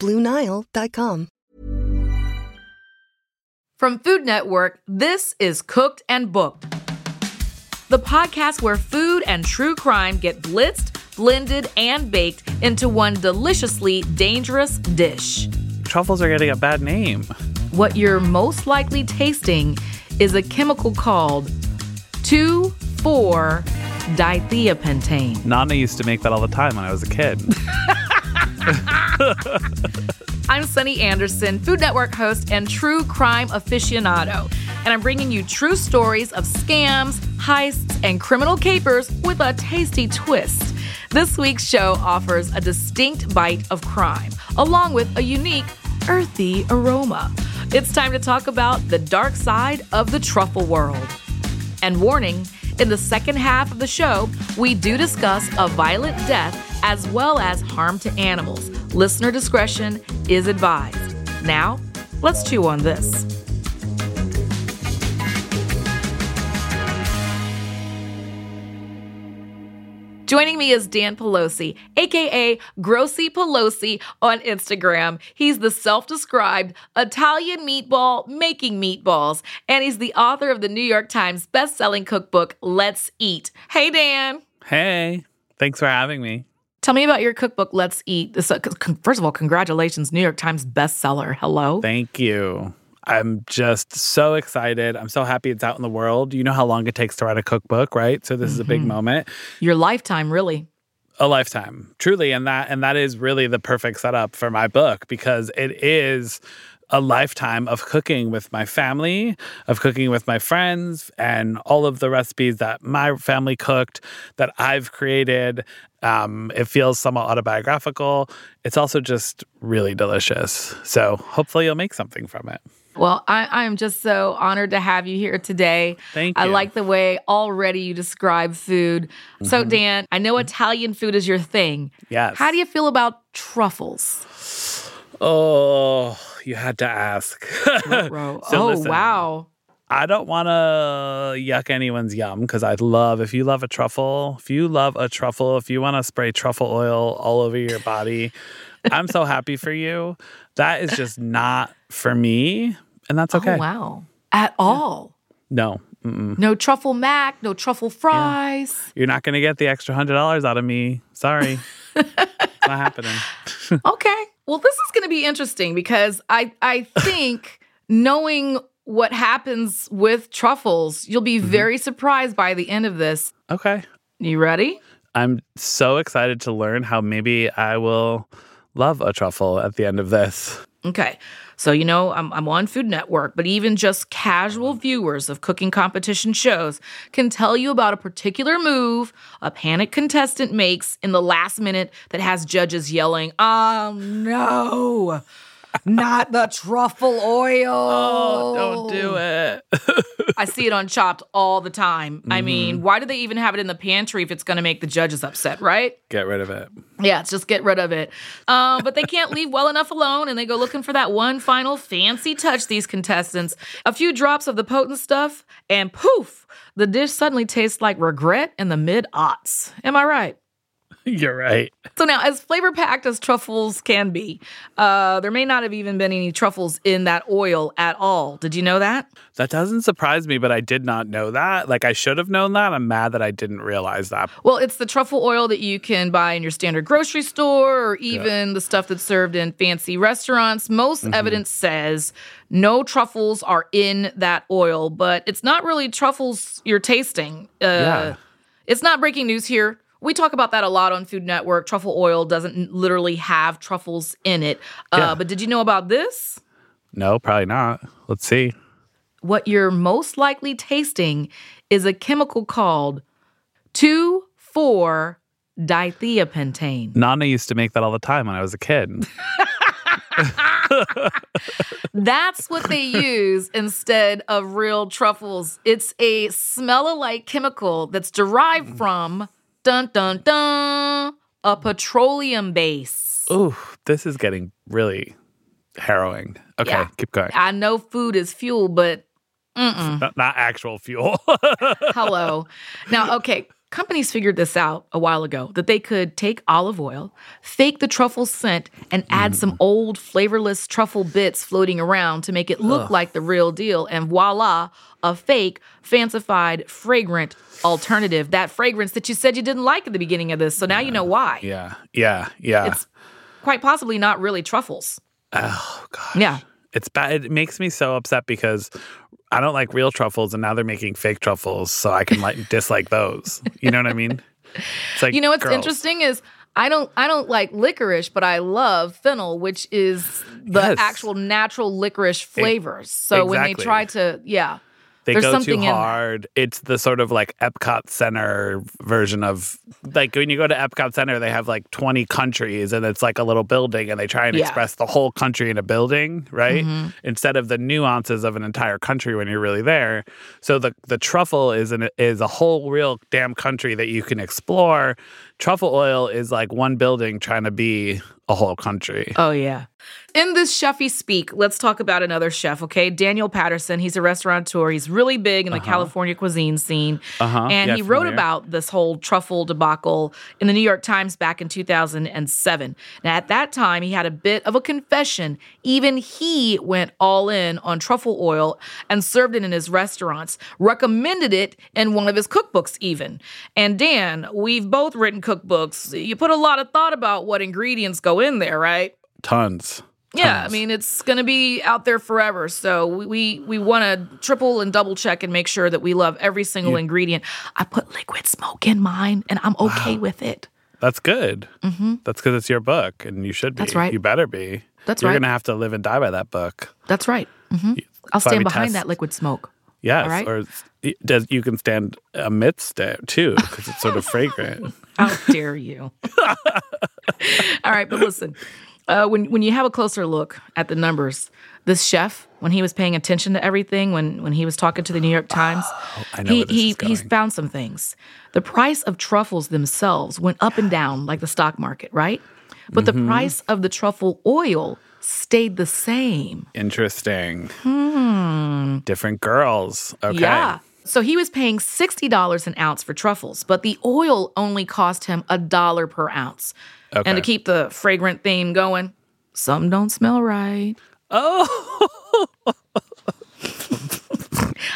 BlueNile.com. From Food Network, this is Cooked and Booked, the podcast where food and true crime get blitzed, blended, and baked into one deliciously dangerous dish. Truffles are getting a bad name. What you're most likely tasting is a chemical called 2,4 dithiapentane. Nana used to make that all the time when I was a kid. I'm Sunny Anderson, Food Network host and true crime aficionado, and I'm bringing you true stories of scams, heists, and criminal capers with a tasty twist. This week's show offers a distinct bite of crime, along with a unique, earthy aroma. It's time to talk about the dark side of the truffle world. And warning, in the second half of the show, we do discuss a violent death as well as harm to animals. Listener discretion is advised. Now, let's chew on this. Joining me is Dan Pelosi, aka Grossy Pelosi on Instagram. He's the self described Italian meatball making meatballs, and he's the author of the New York Times best-selling cookbook, Let's Eat. Hey, Dan. Hey, thanks for having me. Tell me about your cookbook, Let's Eat. Uh, first of all, congratulations, New York Times bestseller. Hello. Thank you. I'm just so excited. I'm so happy it's out in the world. You know how long it takes to write a cookbook, right? So this is a big mm-hmm. moment. Your lifetime, really. A lifetime, truly, and that and that is really the perfect setup for my book because it is a lifetime of cooking with my family, of cooking with my friends, and all of the recipes that my family cooked that I've created. Um, it feels somewhat autobiographical. It's also just really delicious. So hopefully you'll make something from it. Well, I, am just so honored to have you here today. Thank you. I like the way already you describe food. So, Dan, I know Italian food is your thing. Yes. How do you feel about truffles? Oh, you had to ask. Oh, wow. I don't want to yuck anyone's yum because I love, if you love a truffle, if you love a truffle, if you want to spray truffle oil all over your body, I'm so happy for you. That is just not for me. And that's oh, okay. Oh, wow. At all. No, mm-mm. No truffle mac, no truffle fries. you're not going to get the extra hundred dollars out of me. Sorry. it's not happening. Okay. Well, this is going to be interesting because I I think knowing what happens with truffles, you'll be mm-hmm. very surprised by the end of this. Okay. You ready? I'm so excited to learn how maybe I will love a truffle at the end of this. Okay. So, you know, I'm, I'm on Food Network, but even just casual viewers of cooking competition shows can tell you about a particular move a panic contestant makes in the last minute that has judges yelling, Oh no. Not the truffle oil. Oh, don't do it. I see it on Chopped all the time. I mean, why do they even have it in the pantry if it's going to make the judges upset, right? Get rid of it. Yeah, it's just get rid of it. Um, but they can't leave well enough alone, and they go looking for that one final fancy touch. These contestants, a few drops of the potent stuff, and poof, the dish suddenly tastes like regret in the mid aughts. Am I right? You're right. So now, as flavor packed as truffles can be, uh, there may not have even been any truffles in that oil at all. Did you know that? That doesn't surprise me, but I did not know that. Like I should have known that. I'm mad that I didn't realize that. Well, it's the truffle oil that you can buy in your standard grocery store or even the stuff that's served in fancy restaurants. Most evidence says no truffles are in that oil, but it's not really truffles you're tasting. Uh, Yeah. It's not breaking news here. We talk about that a lot on Food Network. Truffle oil doesn't literally have truffles in it. Uh, Yeah. But did you know about this? No, probably not. Let's see. What you're most likely tasting is a chemical called 2,4 dithiapentane. Nana used to make that all the time when I was a kid. That's what they use instead of real truffles. It's a smell alike chemical that's derived from dun dun dun a petroleum base. Ooh, this is getting really harrowing. Okay, Yeah. keep going. I know food is fuel, but Not, not actual fuel. hello. Now, okay, companies figured this out a while ago that they could take olive oil, fake the truffle scent, and add some mm. old flavorless truffle bits floating around to make it look like the real deal. And voila, a fake, fancified, fragrant alternative. That fragrance that you said you didn't like at the beginning of this. So now you know why. yeah, yeah, yeah. It's quite possibly not really truffles. oh gosh. Yeah. It's bad. It makes me so upset because I don't like real truffles, and now they're making fake truffles, so I can like dislike those. You know what I mean? It's like You know what's girls. interesting is I don't I don't like licorice, but I love fennel, which is the Yes. actual natural licorice flavors. So when they try to yeah. They There's go too in hard. It's the sort of like Epcot Center version of like when you go to Epcot Center, they have like 20 countries and it's like a little building and they try and Yeah. Mm-hmm. express the whole country in a building, right? Instead of the nuances of an entire country when you're really there. So the the truffle is an is a whole real damn country that you can explore. Truffle oil is like one building trying to be a whole country. Oh yeah. In this chefy speak, let's talk about another chef, okay? Daniel Patterson. He's a restaurateur. He's really big in the California cuisine scene. Uh-huh. And Yeah, he wrote familiar. about this whole truffle debacle in the New York Times back in 2007. Now, at that time, he had a bit of a confession. Even he went all in on truffle oil and served it in his restaurants, recommended it in one of his cookbooks, even. And Dan, we've both written cookbooks. You put a lot of thought about what ingredients go in there, right? Tons. Yeah, I mean it's going to be out there forever. So we we, we want to triple and double check and make sure that we love every single ingredient. I put liquid smoke in mine, and I'm okay with it. That's good. Mm-hmm. That's because it's your book, and you should be. That's right. You better be. That's right. You're gonna have to live and die by that book. That's right. hmm I'll stand behind test. that liquid smoke. Yes, right. or does you can stand amidst it too because it's sort of fragrant. How dare you? All right, but listen, uh, when when you have a closer look at the numbers, this chef, when he was paying attention to everything, when when he was talking to the New York Times, Oh, he he he's found some things. The price of truffles themselves went up and down like the stock market, right? But Mm-hmm. the price of the truffle oil stayed the same. Interesting. Different girls. Okay. Hmm. Yeah. So he was paying $60 an ounce for truffles, but the oil only cost him a dollar per ounce. Okay. And to keep the fragrant theme going, some don't smell right. Oh,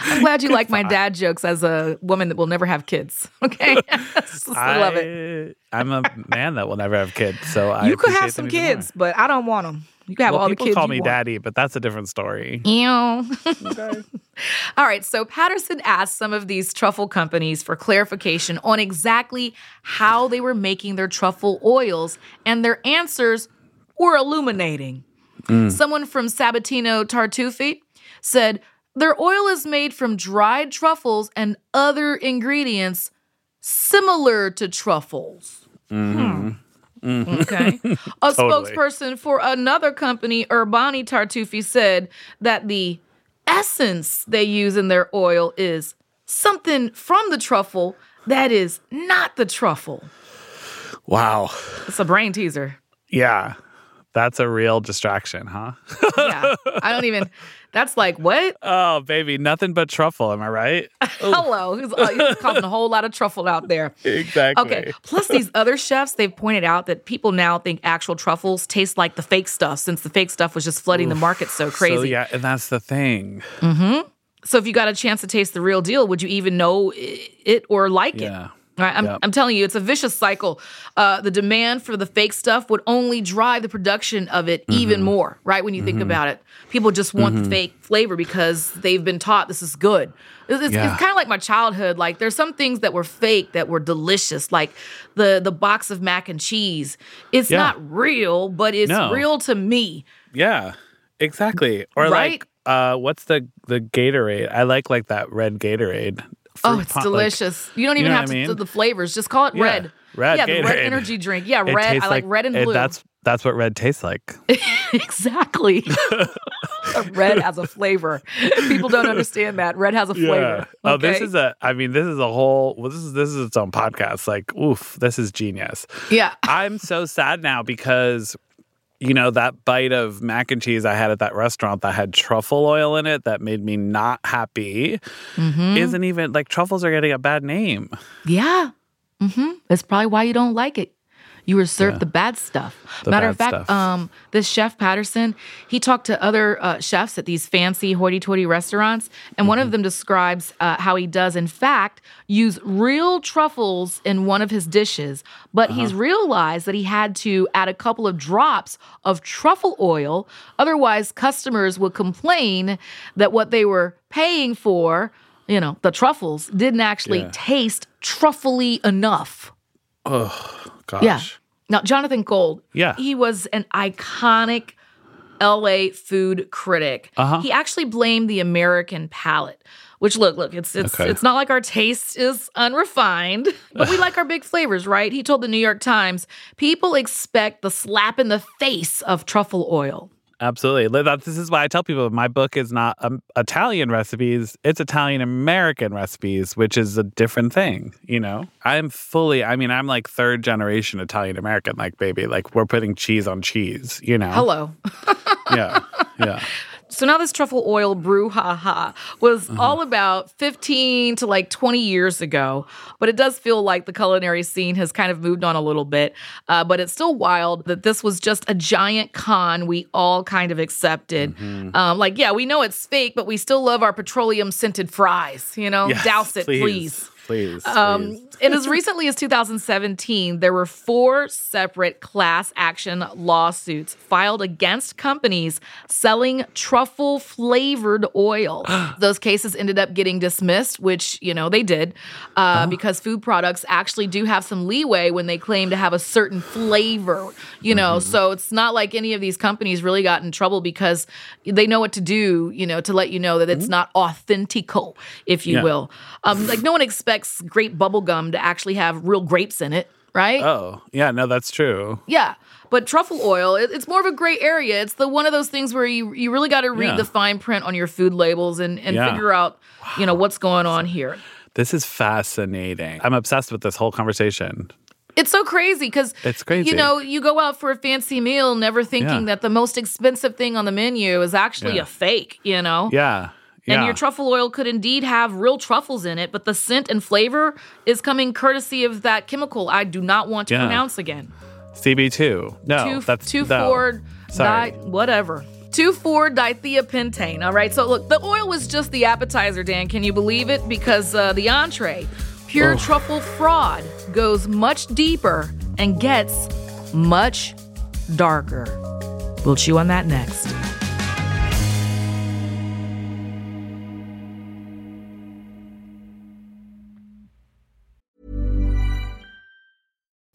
I'm glad you like my dad jokes as a woman that will never have kids. Okay. I love it. I, am a man that will never have kids, so I You could have some more. kids, but I don't want them. You can have Well, all the people call you me want. daddy, but that's a different story. Ew. All right, so Patterson asked some of these truffle companies for clarification on exactly how they were making their truffle oils, and their answers were illuminating. Someone from Sabatino Tartufi said their oil is made from dried truffles and other ingredients similar to truffles. Hmm. Okay. A Totally. spokesperson for another company, Urbani Tartufi, said that the essence they use in their oil is something from the truffle that is not the truffle. Wow. It's a brain teaser. Yeah. That's a real distraction, huh? Yeah. I don't even, that's like, what? oh, baby, nothing but truffle. Am I right? Hello. He's, uh, he's coughing a whole lot of truffle out there. exactly. Okay. Plus, these other chefs, they've pointed out that people now think actual truffles taste like the fake stuff since the fake stuff was just flooding the market so crazy. So, yeah, and that's the thing. Mhm. So if you got a chance to taste the real deal, would you even know it or like it? Right, I'm, Yep. I'm telling you, it's a vicious cycle. Uh, the demand for the fake stuff would only drive the production of it Mm-hmm. even more, right? When you think about it, people just want the fake flavor because they've been taught this is good. It's, it's, Yeah. kind of like my childhood. Like there's some things that were fake that were delicious, like the the box of mac and cheese. It's Yeah. not real, but it's No. real to me. Yeah, exactly. Or Right? like, uh, what's the the Gatorade? I like like that red Gatorade. Oh, it's pon- like- delicious. you don't you even know have what I to mean? the flavors. Just call it Yeah. red. Red yeah, the red energy drink. Yeah, it red. I tastes like, red and it- blue. that's that's what red tastes like. exactly. red has a flavor. People don't understand that. Red has a flavor. Oh, this is a. I mean, this is a whole. Well, this is this is its own podcast. Like, oof, this is genius. yeah. I'm so sad now because you know that bite of mac and cheese I had at that restaurant that had truffle oil in it that made me not happy. Mm-hmm. Isn't even like truffles are getting a bad name. Yeah. Mm-hmm. That's probably why you don't like it. You were served the bad stuff. The Matter of fact, stuff. um, this chef Patterson, he talked to other uh, chefs at these fancy hoity-toity restaurants, and one Mm-hmm. of them describes uh, how he does, in fact, use real truffles in one of his dishes. But he's Uh-huh. realized that he had to add a couple of drops of truffle oil, otherwise customers would complain that what they were paying for, you know, the truffles, didn't actually Yeah. taste truffly enough. Oh gosh. Yeah. Now, Jonathan Gold, Yeah. he was an iconic LA food critic. Uh-huh. He actually blamed the American palate. Which look, look, it's it's Okay. it's not like our taste is unrefined, but we like our big flavors, right? He told the New York Times, people expect the slap in the face of truffle oil. Absolutely. This is why I tell people my book is not um, Italian recipes, it's Italian American recipes, which is a different thing, you know? I'm fully, I mean, I'm like third generation Italian American, like, baby, like, we're putting cheese on cheese, you know? Hello. Yeah. Yeah. So now this truffle oil brouhaha was Mm-hmm. all about 15 to like 20 years ago, but it does feel like the culinary scene has kind of moved on a little bit. Uh, but it's still wild that this was just a giant con we all kind of accepted. Mm-hmm. Um, like, yeah, we know it's fake, but we still love our petroleum scented fries. You know, Yes, douse it, please. Please. Um, please. and as recently as 2017, there were four separate class action lawsuits filed against companies selling truffle flavored oil. Those cases ended up getting dismissed, which, you know, they did, uh, because food products actually do have some leeway when they claim to have a certain flavor, you know. So it's not like any of these companies really got in trouble because they know what to do, you know, to let you know that it's not authentical, if you Yeah. will. Um, like no one expects grape bubble gum to actually have real grapes in it, right? Oh, yeah, no, that's true. Yeah. But truffle oil, it- it's more of a gray area. It's the one of those things where you you really got to read Yeah. the fine print on your food labels and, and Yeah. figure out, you know, what's going on here. This is fascinating. I'm obsessed with this whole conversation. It's so crazy because It's crazy. You know, you go out for a fancy meal, never thinking Yeah. that the most expensive thing on the menu is actually Yeah. a fake. You know, Yeah. Yeah. And your truffle oil could indeed have real truffles in it, but the scent and flavor is coming courtesy of that chemical I do not want to Yeah. pronounce again. CB2. No, two, that's two no. four Sorry. di whatever. Two four dithiapentane. All right. So look, the oil was just the appetizer, Dan. Can you believe it? Because uh, the entree, pure Oh. truffle fraud, goes much deeper and gets much darker. We'll chew on that next.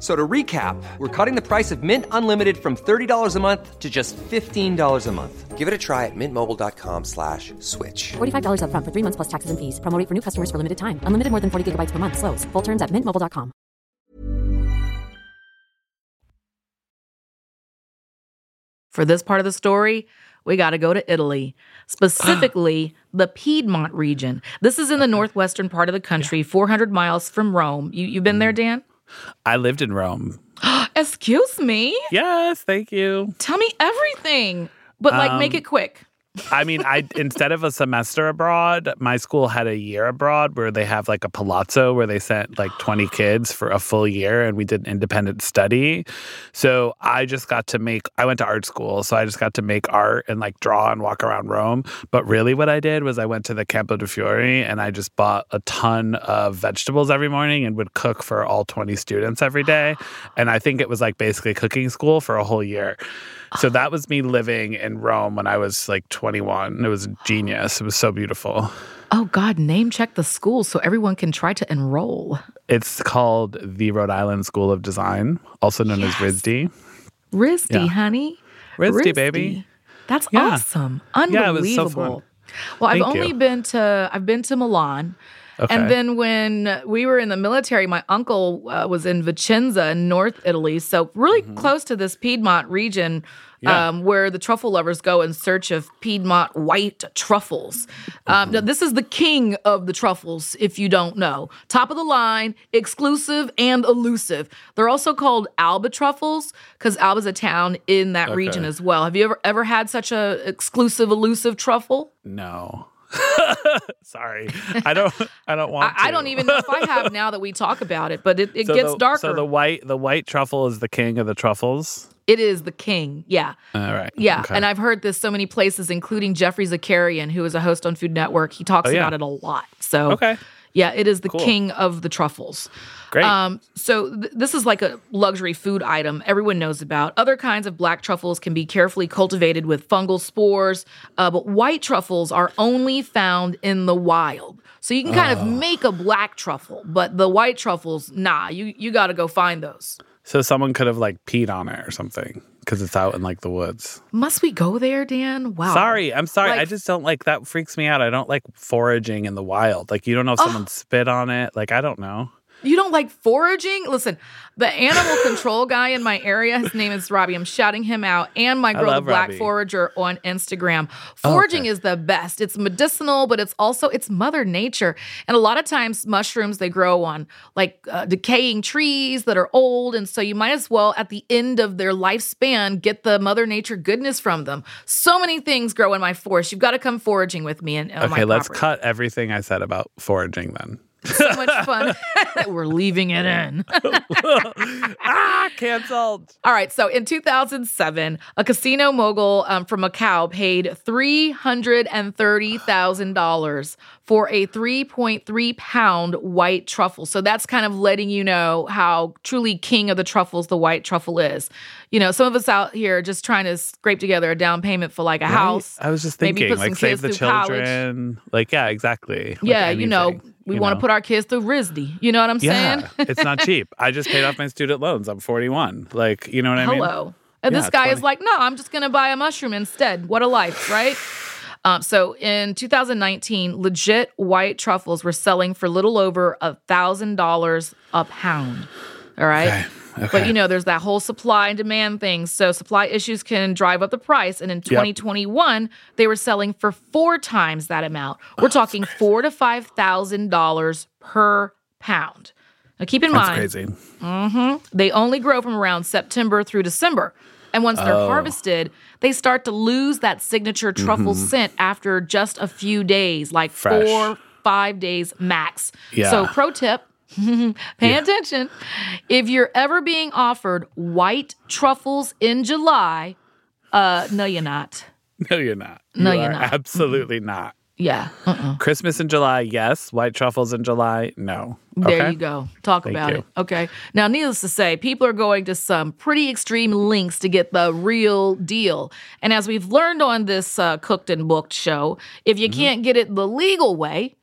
So to recap, we're cutting the price of Mint Unlimited from $30 a month to just $15 a month. Give it a try at mintmobile.com slash switch. $45 upfront for three months plus taxes and fees. Promoting for new customers for limited time. Unlimited more than 40 gigabytes per month. Slows. Full terms at mintmobile.com. For this part of the story, we got to go to Italy, specifically the Piedmont region. This is in the northwestern part of the country, 400 miles from Rome. You, you've been there, mm-hmm. Dan? I lived in Rome. Excuse me? Yes, thank you. Tell me everything, but like make Um, it quick. I mean, I instead of a semester abroad, my school had a year abroad where they have like a palazzo where they sent like 20 kids for a full year and we did an independent study. So I just got to make I went to art school, so I just got to make art and like draw and walk around Rome. But really what I did was I went to the Campo de Fiori and I just bought a ton of vegetables every morning and would cook for all 20 students every day. And I think it was like basically cooking school for a whole year. So that was me living in Rome when I was like 21. It was genius. It was so beautiful. Oh, God, name check the school so everyone can try to enroll. It's called the Rhode Island School of Design, also known as RISD. RISD, Yeah. honey. RISD, baby. That's Yeah. awesome. Yeah, it was so Unbelievable. fun. Well, I've only you. been to I've been to Milan. Okay. And then when we were in the military, my uncle uh, was in Vicenza in North Italy, so really close to this Piedmont region Mm-hmm. Yeah. um, where the truffle lovers go in search of Piedmont white truffles. Um, Mm-hmm. now, this is the king of the truffles, if you don't know. Top of the line, exclusive and elusive. They're also called Alba truffles because Alba's a town in that region as well. Have you ever ever had such a exclusive, elusive truffle? No. Sorry. I don't I don't want I, I don't even know if I have now that we talk about it, but it, it So gets the, darker. So the white the white truffle is the king of the truffles. it is the king. Yeah. All right. Yeah. Okay. And I've heard this so many places, including Geoffrey Zakarian, who is a host on Food Network. He talks Oh, yeah. about it a lot. So, Okay. Yeah, it is the Cool. king of the truffles. Great. Um, so th- this is like a luxury food item everyone knows about. Other kinds of black truffles can be carefully cultivated with fungal spores, uh, but white truffles are only found in the wild. So you can kind Oh. of make a black truffle, but the white truffles, nah, you you got to go find those. So someone could have like peed on it or something because it's out in like the woods. Must we go there, Dan? Wow. Sorry, I'm sorry. I just don't like that. Freaks me out. I don't like foraging in the wild. Like you don't know if someone spit on it. Like I don't know. You don't like foraging? Listen, the animal control guy in my area, his name is Robbie. I'm shouting him out. And my girl, the Black Robbie. Forager on Instagram. Foraging is the best. It's medicinal, but it's also it's Mother Nature. And a lot of times, mushrooms they grow on like uh, decaying trees that are old, and so you might as well, at the end of their lifespan, get the Mother Nature goodness from them. So many things grow in my forest. You've got to come foraging with me. And okay, let's cut everything I said about foraging then. So much fun. We're leaving it in. ah, canceled. All right. So in 2007, a casino mogul um, from Macau paid $330,000 for a 3.3 pound white truffle. So that's kind of letting you know how truly king of the truffles the white truffle is. You know, some of us out here just trying to scrape together a down payment for like a house. I was just maybe thinking, like, save the through college. children. Like, yeah, exactly. Like Yeah, you know, we want to put our kids through RISD. You know what I'm saying? Yeah, it's not cheap. I just paid off my student loans. I'm 41. Like, you know what I mean? Hello. And Yeah, this guy is like, no, I'm just going to buy a mushroom instead. What a life, right? Um, so in 2019, legit white truffles were selling for little over a thousand dollars a pound. All right. Okay, But you know, there's that whole supply and demand thing. So supply issues can drive up the price. And in 2021, they were selling for four times that amount. We're talking four to five thousand dollars per pound. Now keep in That's mind, crazy. they only grow from around September through December. And once they're Oh. harvested, they start to lose that signature truffle scent after just a few days, like Mm-hmm. Fresh. four, five days max. Yeah. So, pro tip pay attention. If you're ever being offered white truffles in July, uh, no, you're not. No, you're not. No, You you're are not. Absolutely not. Yeah. Uh-uh. Christmas in July, yes. White truffles in July, no. There Okay? you go. Talk Thank about you. it. Okay. Now, needless to say, people are going to some pretty extreme lengths to get the real deal. And as we've learned on this uh, cooked and booked show, if you Mm-hmm. can't get it the legal way,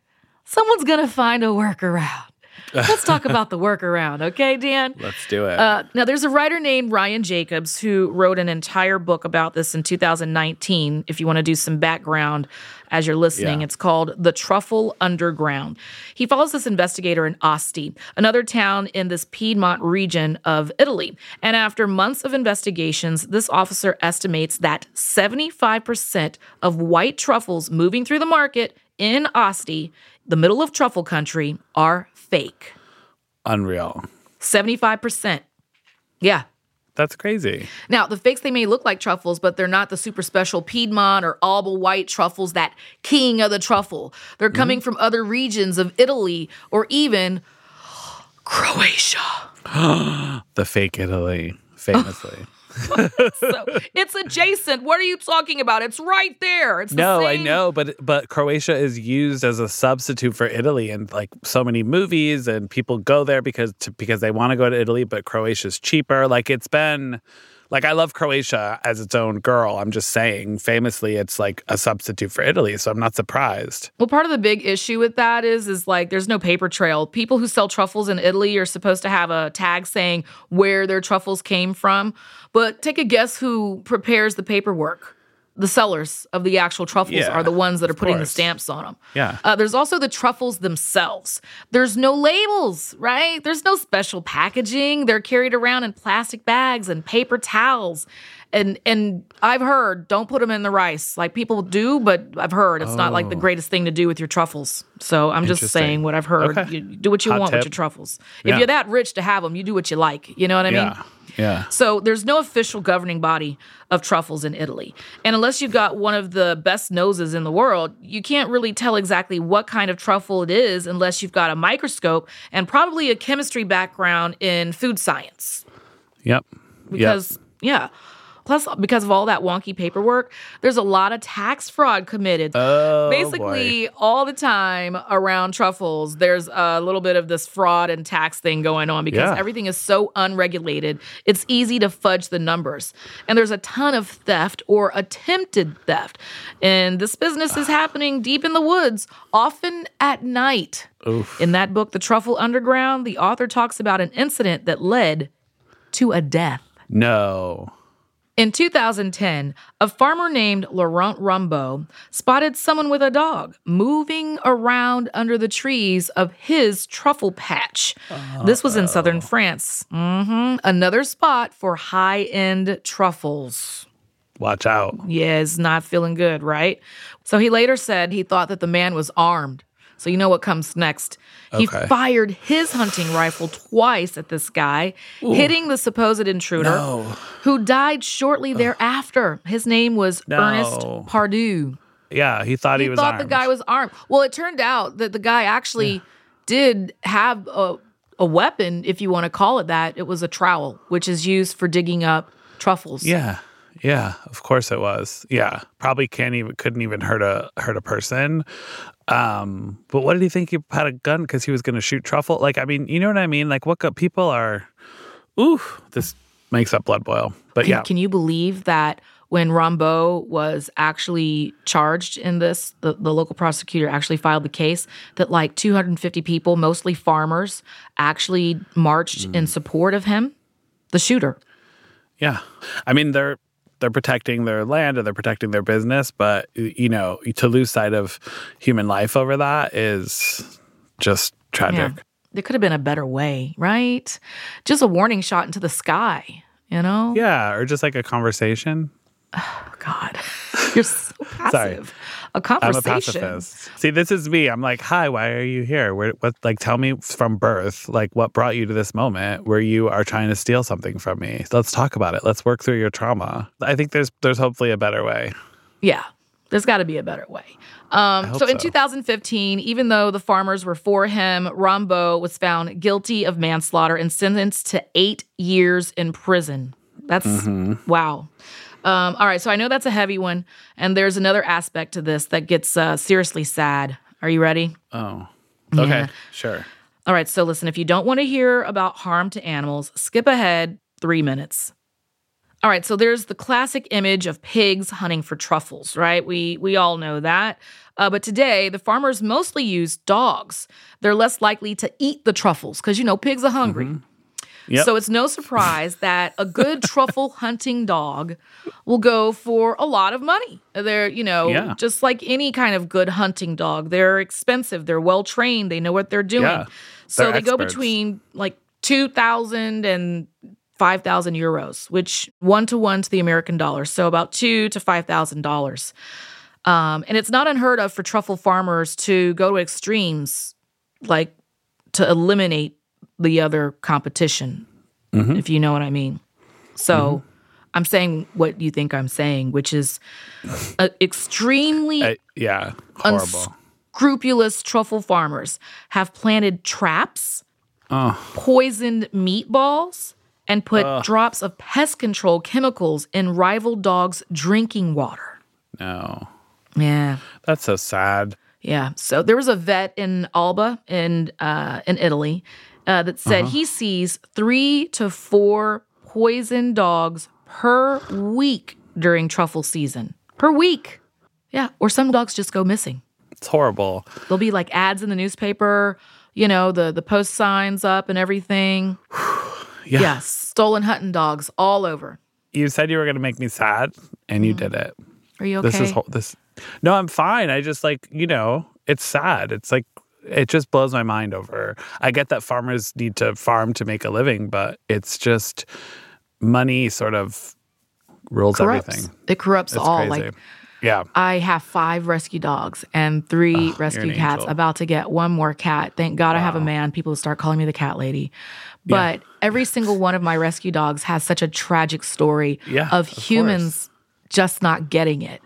someone's going to find a workaround. Let's talk about the workaround, okay, Dan? Let's do it. Uh, now, there's a writer named Ryan Jacobs who wrote an entire book about this in 2019. If you want to do some background as you're listening, Yeah. it's called The Truffle Underground. He follows this investigator in Asti, another town in this Piedmont region of Italy. And after months of investigations, this officer estimates that 75% of white truffles moving through the market in Asti, the middle of truffle country, are fake. Unreal. 75%. Yeah. That's crazy. Now, the fakes, they may look like truffles, but they're not the super special Piedmont or Alba white truffles, that king of the truffle. They're mm-hmm. coming from other regions of Italy or even Croatia. The fake Italy, famously. So it's adjacent. What are you talking about? It's right there. It's the no, I know, but but Croatia is used as a substitute for Italy in like so many movies, and people go there because to, because they want to go to Italy, but Croatia's cheaper. Like it's been. Like I love Croatia as its own girl. I'm just saying, famously, it's like a substitute for Italy, so I'm not surprised. Well, part of the big issue with that is, is like there's no paper trail. People who sell truffles in Italy are supposed to have a tag saying where their truffles came from. But take a guess who prepares the paperwork. The sellers of the actual truffles Yeah, are the ones that are putting the stamps on them. Yeah. Uh, there's also the truffles themselves. There's no labels, right? There's no special packaging. They're carried around in plastic bags and paper towels. And and I've heard don't put them in the rice. Like people do, but I've heard it's not like the greatest thing to do with your truffles. So I'm just Oh. Saying what I've heard. Okay. You do what you Hot want with your truffles. Yeah. If you're that rich to have them, you do what you like. You know what I mean? Yeah. So there's no official governing body of truffles in Italy. And unless you've got one of the best noses in the world, you can't really tell exactly what kind of truffle it is unless you've got a microscope and probably a chemistry background in food science. Yep. Because, yeah. Plus, because of all that wonky paperwork, there's a lot of tax fraud committed. Oh, Basically, all the time around truffles, there's a little bit of this fraud and tax thing going on because Yeah. everything is so unregulated. It's easy to fudge the numbers. And there's a ton of theft or attempted theft. And this business is ah. happening deep in the woods, often at night. In that book, The Truffle Underground, the author talks about an incident that led to a death. No. In 2010, a farmer named Laurent Rambaud spotted someone with a dog moving around under the trees of his truffle patch. This was in southern France. hmm Another spot for high end truffles. Watch out. Yeah, it's not feeling good, right? So he later said he thought that the man was armed. So you know what comes next. He Okay. fired his hunting rifle twice at this guy, hitting the supposed intruder, No. who died shortly thereafter. His name was No. Ernest Pardo. Yeah, he thought he, He was thought armed. the guy was armed. Well, it turned out that the guy actually did have a, a weapon, if you want to call it that. It was a trowel, which is used for digging up truffles. Yeah. Yeah, of course it was. Yeah. Probably can't even couldn't even hurt a hurt a person. Um, but what did he think he had a gun because he was going to shoot truffle? Like, I mean, you know what I mean? Like, what people are? Ooh, this makes up blood boil. But can, yeah, can you believe that when Rambaud was actually charged in this, the, the local prosecutor actually filed the case that like 250 people, mostly farmers, actually marched Mm. in support of him, the shooter. yeah. I mean, they're they're protecting their land and they're protecting their business, but you know, to lose sight of human life over that is just tragic. Yeah. There could have been a better way, right? Just a warning shot into the sky, you know? Yeah, or just like a conversation. Oh, God. You're so passive. Sorry. A I'm a pacifist. See, this is me. I'm like, hi, why are you here? Where, what, like, tell me from birth, like, what brought you to this moment where you are trying to steal something from me? Let's talk about it. Let's work through your trauma. I think there's, there's hopefully a better way. Yeah, there's got to be a better way. Um, so in so. 2015, even though the farmers were for him, Rambaud was found guilty of manslaughter and sentenced to eight years in prison. That's Mm-hmm. wow. Um, all right, so I know that's a heavy one, and there's another aspect to this that gets uh, seriously sad. Are you ready? Oh, okay, Yeah. sure. All right, so listen, if you don't want to hear about harm to animals, skip ahead three minutes. All right, so there's the classic image of pigs hunting for truffles, right? We we all know that. Uh, but today, the farmers mostly use dogs. They're less likely to eat the truffles because you know pigs are hungry. Yep. So it's no surprise that a good truffle hunting dog will go for a lot of money. They're, you know, Yeah. just like any kind of good hunting dog. They're expensive. They're well trained. They know what they're doing. Yeah. So They're they go between like 2,000 and 5,000 euros, which one to one to the American dollar. So about two to $5,000. Um, and it's not unheard of for truffle farmers to go to extremes, like to eliminate the other competition, Mm-hmm. if you know what I mean. So I'm saying what you think I'm saying, which is uh, extremely I- yeah, horrible. unscrupulous truffle farmers have planted traps, oh, poisoned meatballs, and put drops of pest control chemicals in rival dogs' drinking water. no. Yeah. That's so sad. Yeah. So there was a vet in Alba in uh, in Italy uh, that said he sees three to four poison dogs per week during truffle season. Per week. Yeah. Or some dogs just go missing. It's horrible. There'll be like ads in the newspaper, you know, the the post signs up and everything. Yeah. Yeah. Stolen hunting dogs all over. You said you were going to make me sad, and you did it. Are you okay? This is this. No, I'm fine. I just like you know, it's sad. It's like it just blows my mind over. I get that farmers need to farm to make a living, but it's just money sort of rules corrupts. everything. It corrupts It's all. crazy. Like yeah, I have five rescue dogs and three ah, rescue an cats. angel. About to get one more cat. Thank God I have a man. People start calling me the cat lady. But every single one of my rescue dogs has such a tragic story Yeah, of, of humans just not getting it.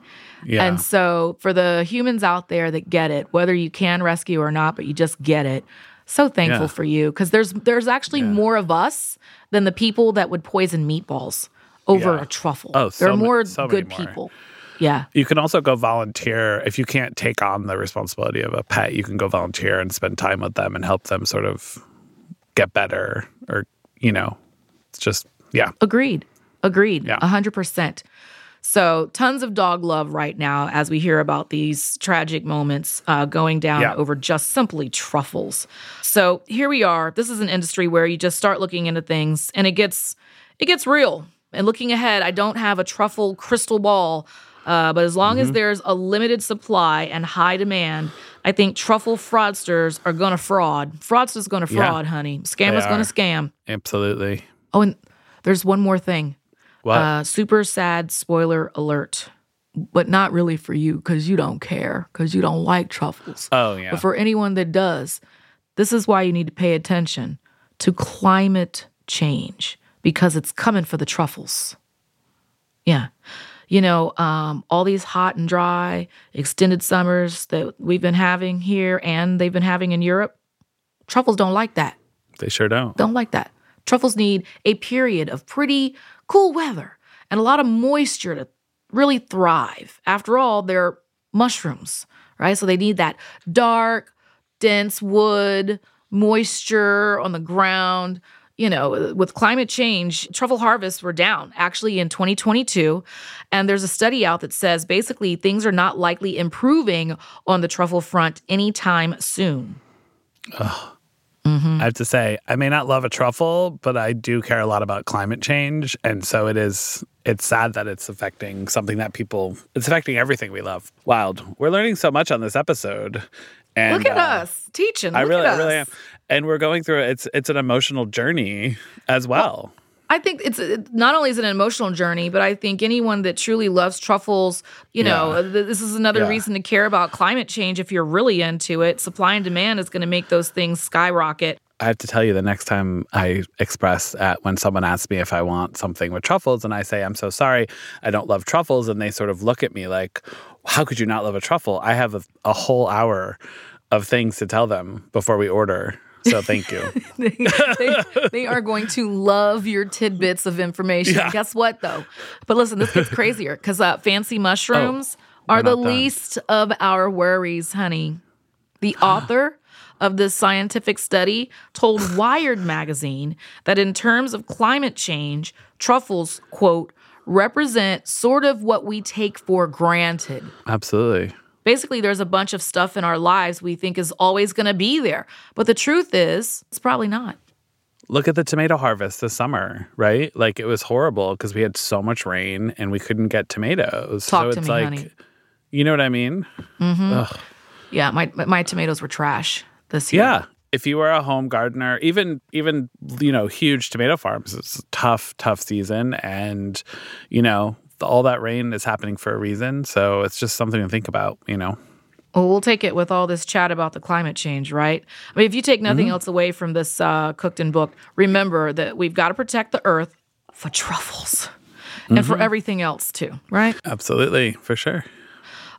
Yeah. And so, for the humans out there that get it, whether you can rescue or not, but you just get it, so thankful Yeah. for you because there's there's actually more of us than the people that would poison meatballs over Yeah. a truffle. Oh, there so are ma- more so good more. people. Yeah, You can also go volunteer if you can't take on the responsibility of a pet. You can go volunteer and spend time with them and help them sort of get better, or you know, it's just yeah, agreed, agreed, Yeah. a hundred percent. So, tons of dog love right now as we hear about these tragic moments uh, going down Yeah. over just simply truffles. So here we are. This is an industry where you just start looking into things, and it gets it gets real. And looking ahead, I don't have a truffle crystal ball, uh, but as long Mm-hmm. as there's a limited supply and high demand, I think truffle fraudsters are going to fraud. Fraudsters going to Yeah. fraud, honey. Scammers going to scam. absolutely. Oh, and there's one more thing. What? Uh, super sad spoiler alert, but not really for you because you don't care because you don't like truffles. oh yeah, But for anyone that does, this is why you need to pay attention to climate change because it's coming for the truffles. Yeah. You know, um, all these hot and dry, extended summers that we've been having here and they've been having in Europe, Truffles don't like that. They sure don't. Don't like that. Truffles need a period of pretty cool weather and a lot of moisture to really thrive. After all, they're mushrooms, right? So they need that dark, dense wood, moisture on the ground. You know, with climate change, truffle harvests were down actually in 2022. And there's a study out that says basically things are not likely improving on the truffle front anytime soon. I have to say, I may not love a truffle, but I do care a lot about climate change. And so it is, it's sad that it's affecting something that people, it's affecting everything we love. Wild. We're learning so much on this episode. And Look at uh, us teaching. I Look really, I really am. And we're going through it's it's an emotional journey as well. I think it's it, not only is it an emotional journey, but I think anyone that truly loves truffles, you know, Yeah. th- this is another Yeah. reason to care about climate change. If you're really into it, supply and demand is going to make those things skyrocket. I have to tell you, the next time I express at when someone asks me if I want something with truffles, and I say I'm so sorry, I don't love truffles, and they sort of look at me like, "How could you not love a truffle?" I have a, a whole hour of things to tell them before we order. So thank you. they, they, they are going to love your tidbits of information. Yeah. Guess what, though? But listen, this gets crazier because uh, fancy mushrooms we're the done. least of our worries, honey. The author of this scientific study told Wired magazine that in terms of climate change, truffles, quote, represent sort of what we take for granted. Absolutely. Basically, there's a bunch of stuff in our lives we think is always going to be there. But the truth is, it's probably not. Look at the tomato harvest this summer, right? Like it was horrible because we had so much rain and we couldn't get tomatoes. Talk so to it's me, like, honey. you know what I mean? Mm-hmm. Yeah, my my- tomatoes were trash this year. Yeah. If you were a home gardener, even even you know huge tomato farms, it's a tough, tough season, and you know all that rain is happening for a reason. So it's just something to think about. You know, Well, we'll take it with all this chat about the climate change, right? I mean, if you take nothing else away from this uh, cooked and book, remember that we've got to protect the earth for truffles and for everything else too, right? absolutely for sure.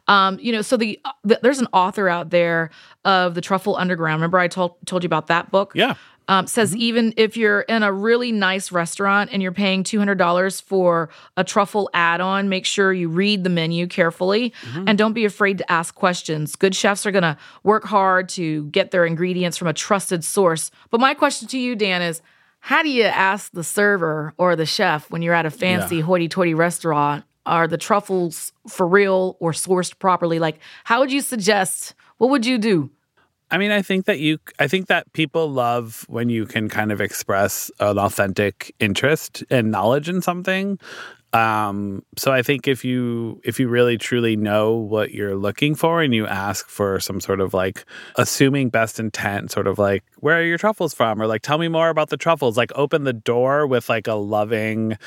Um, you know, so the, the there's an author out there of the Truffle Underground. Remember, I told told you about that book. Yeah. Um, says even if you're in a really nice restaurant and you're paying two hundred dollars for a truffle add-on, make sure you read the menu carefully and don't be afraid to ask questions. Good chefs are gonna work hard to get their ingredients from a trusted source. But my question to you, Dan, is how do you ask the server or the chef when you're at a fancy hoity-toity restaurant? Are the truffles for real or sourced properly? Like, how would you suggest? What would you do? I mean, I think that you, I think that people love when you can kind of express an authentic interest and knowledge in something. Um, so I think if you if you really truly know what you're looking for and you ask for some sort of like assuming best intent, sort of like where are your truffles from, or like tell me more about the truffles, like open the door with like a loving,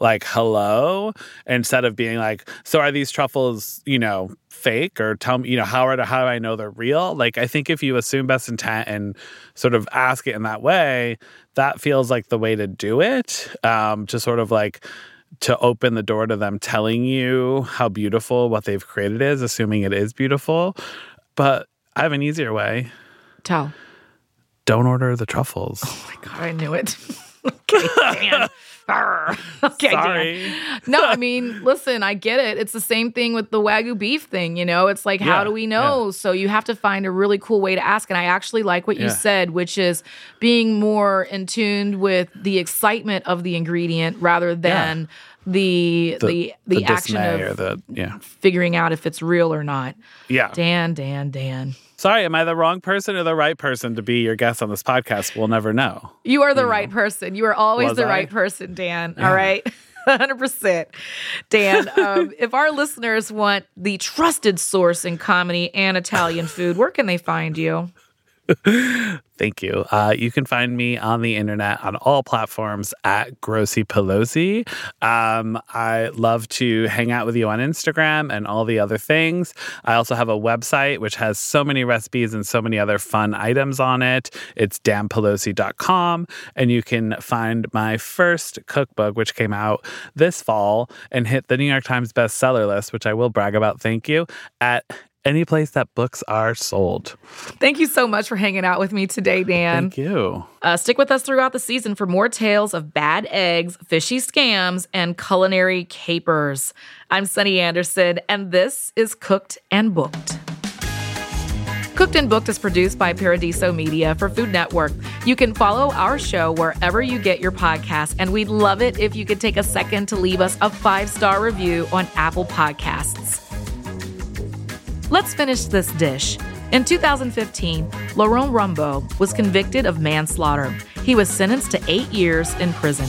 like hello, instead of being like, so are these truffles, you know, fake or tell me, you know, how are how do I know they're real? Like I think if you assume best intent and sort of ask it in that way, that feels like the way to do it. Um, to sort of like to open the door to them telling you how beautiful what they've created is, assuming it is beautiful. But I have an easier way. Tell. Don't order the truffles. Oh my god, I knew it. okay. okay, Sorry. Dan. No, I mean, listen, I get it. It's the same thing with the wagyu beef thing. You know, it's like, how do we know? So you have to find a really cool way to ask. And I actually like what you said, which is being more in tune with the excitement of the ingredient rather than the the the, action of the yeah. figuring out if it's real or not. Yeah. Dan, Dan, Dan. Sorry, am I the wrong person or the right person to be your guest on this podcast? We'll never know. You are the right person. You are always Was the I? right person, Dan. All right. 100%. Dan, um, if our listeners want the trusted source in comedy and Italian food, where can they find you? Thank you. Uh, you can find me on the internet on all platforms at Grossy Pelosi. Um, I love to hang out with you on Instagram and all the other things. I also have a website which has so many recipes and so many other fun items on it. It's danpelosi.com. And you can find my first cookbook, which came out this fall and hit the New York Times bestseller list, which I will brag about. Thank you. At any place that books are sold. Thank you so much for hanging out with me today, Dan. Thank you. Uh, stick with us throughout the season for more tales of bad eggs, fishy scams, and culinary capers. I'm Sunny Anderson, and this is Cooked and Booked. Cooked and Booked is produced by Paradiso Media for Food Network. You can follow our show wherever you get your podcasts, and we'd love it if you could take a second to leave us a five star review on Apple Podcasts. Let's finish this dish. In 2015, Laurent Rambaud was convicted of manslaughter. He was sentenced to eight years in prison.